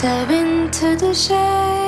Dive into the shade,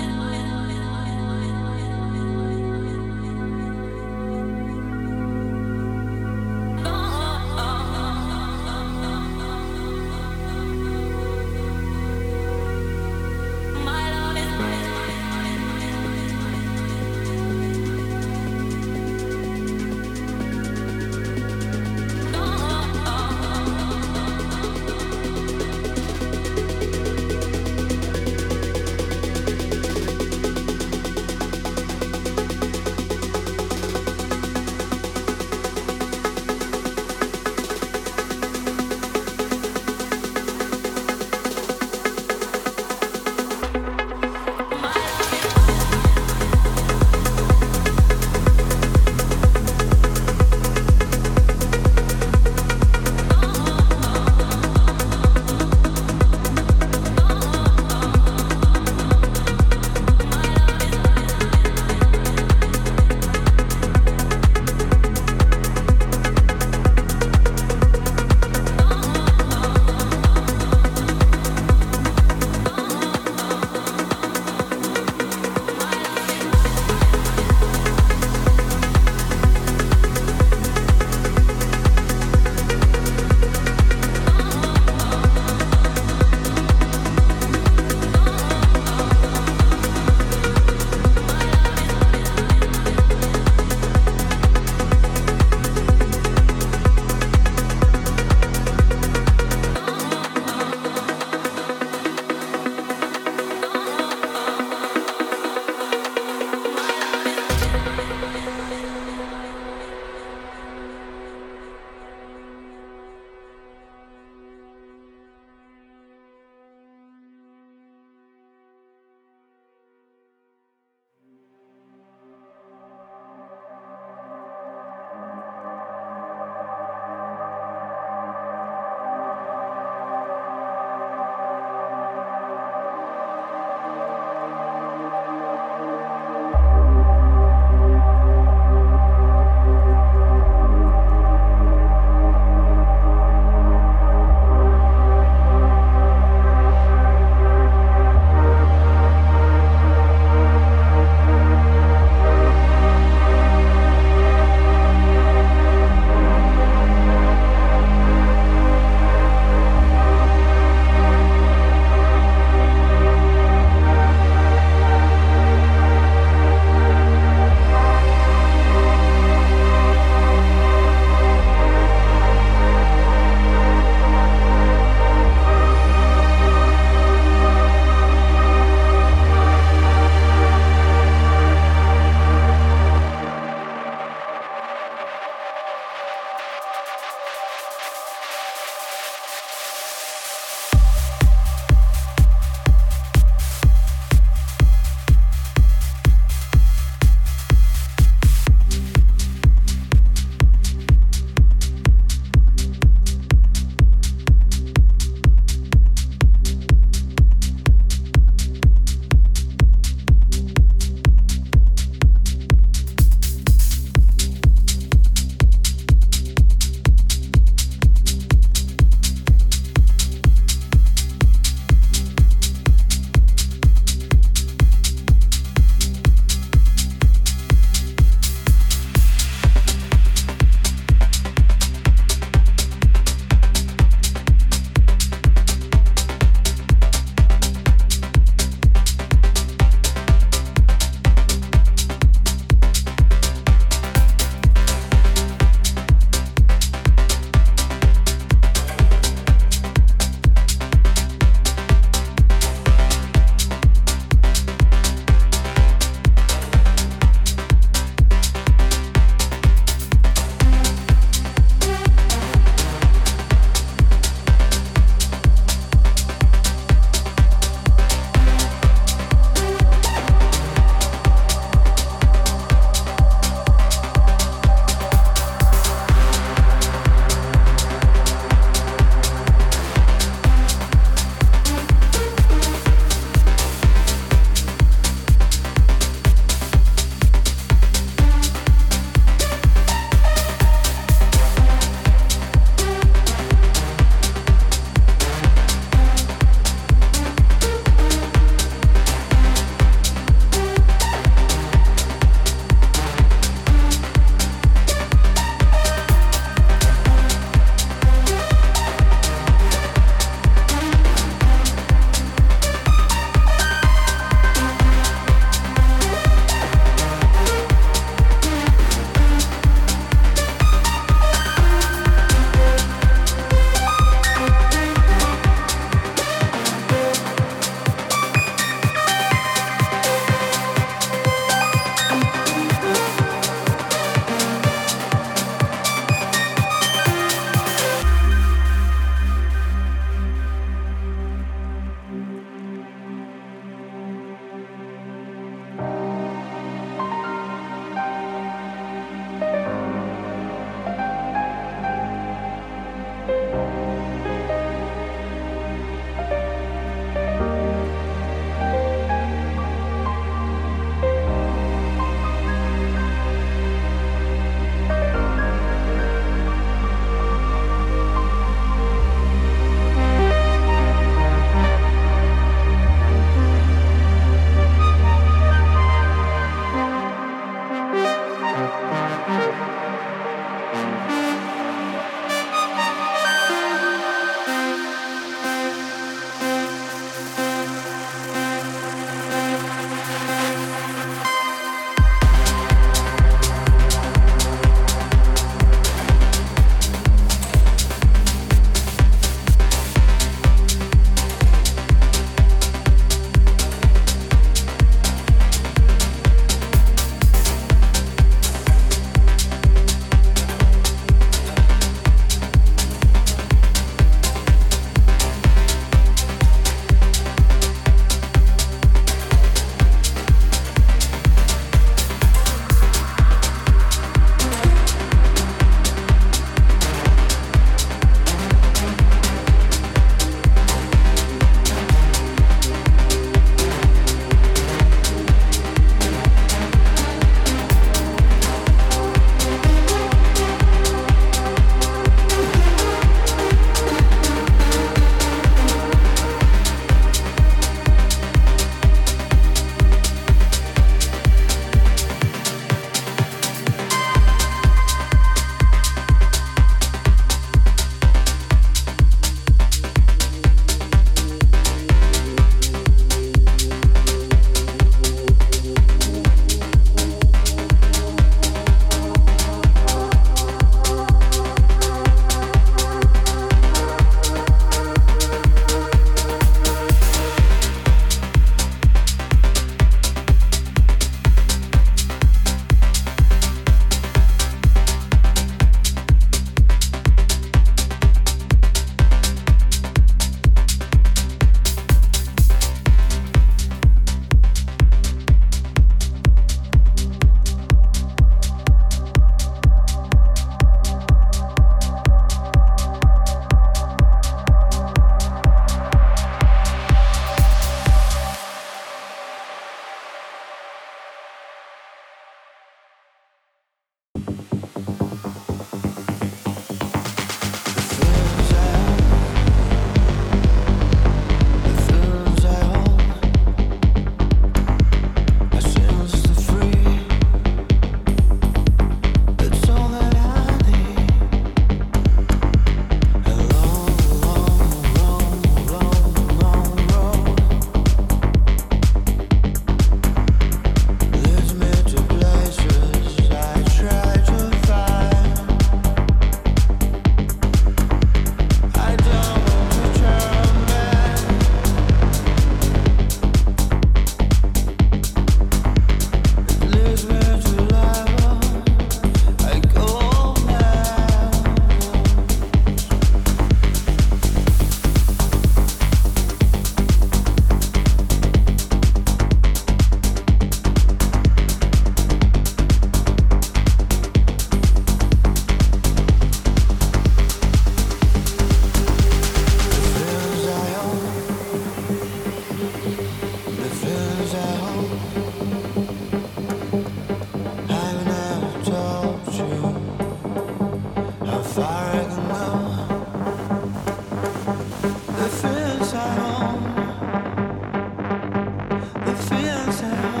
answer.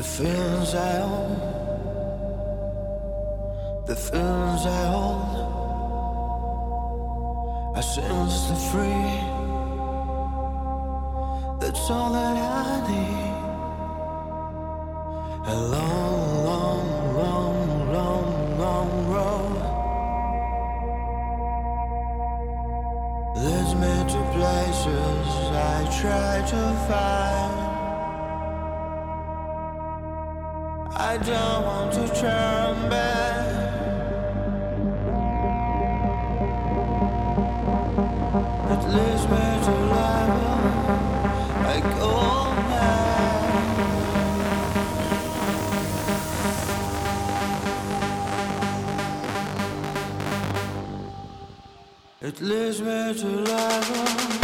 The feelings I own, the feelings I own. hold, are senselessly free. That's all that I need. A long, long, long, long, long road leads me to places I try to find. I don't want to turn back. It leads me to love. It leads me to level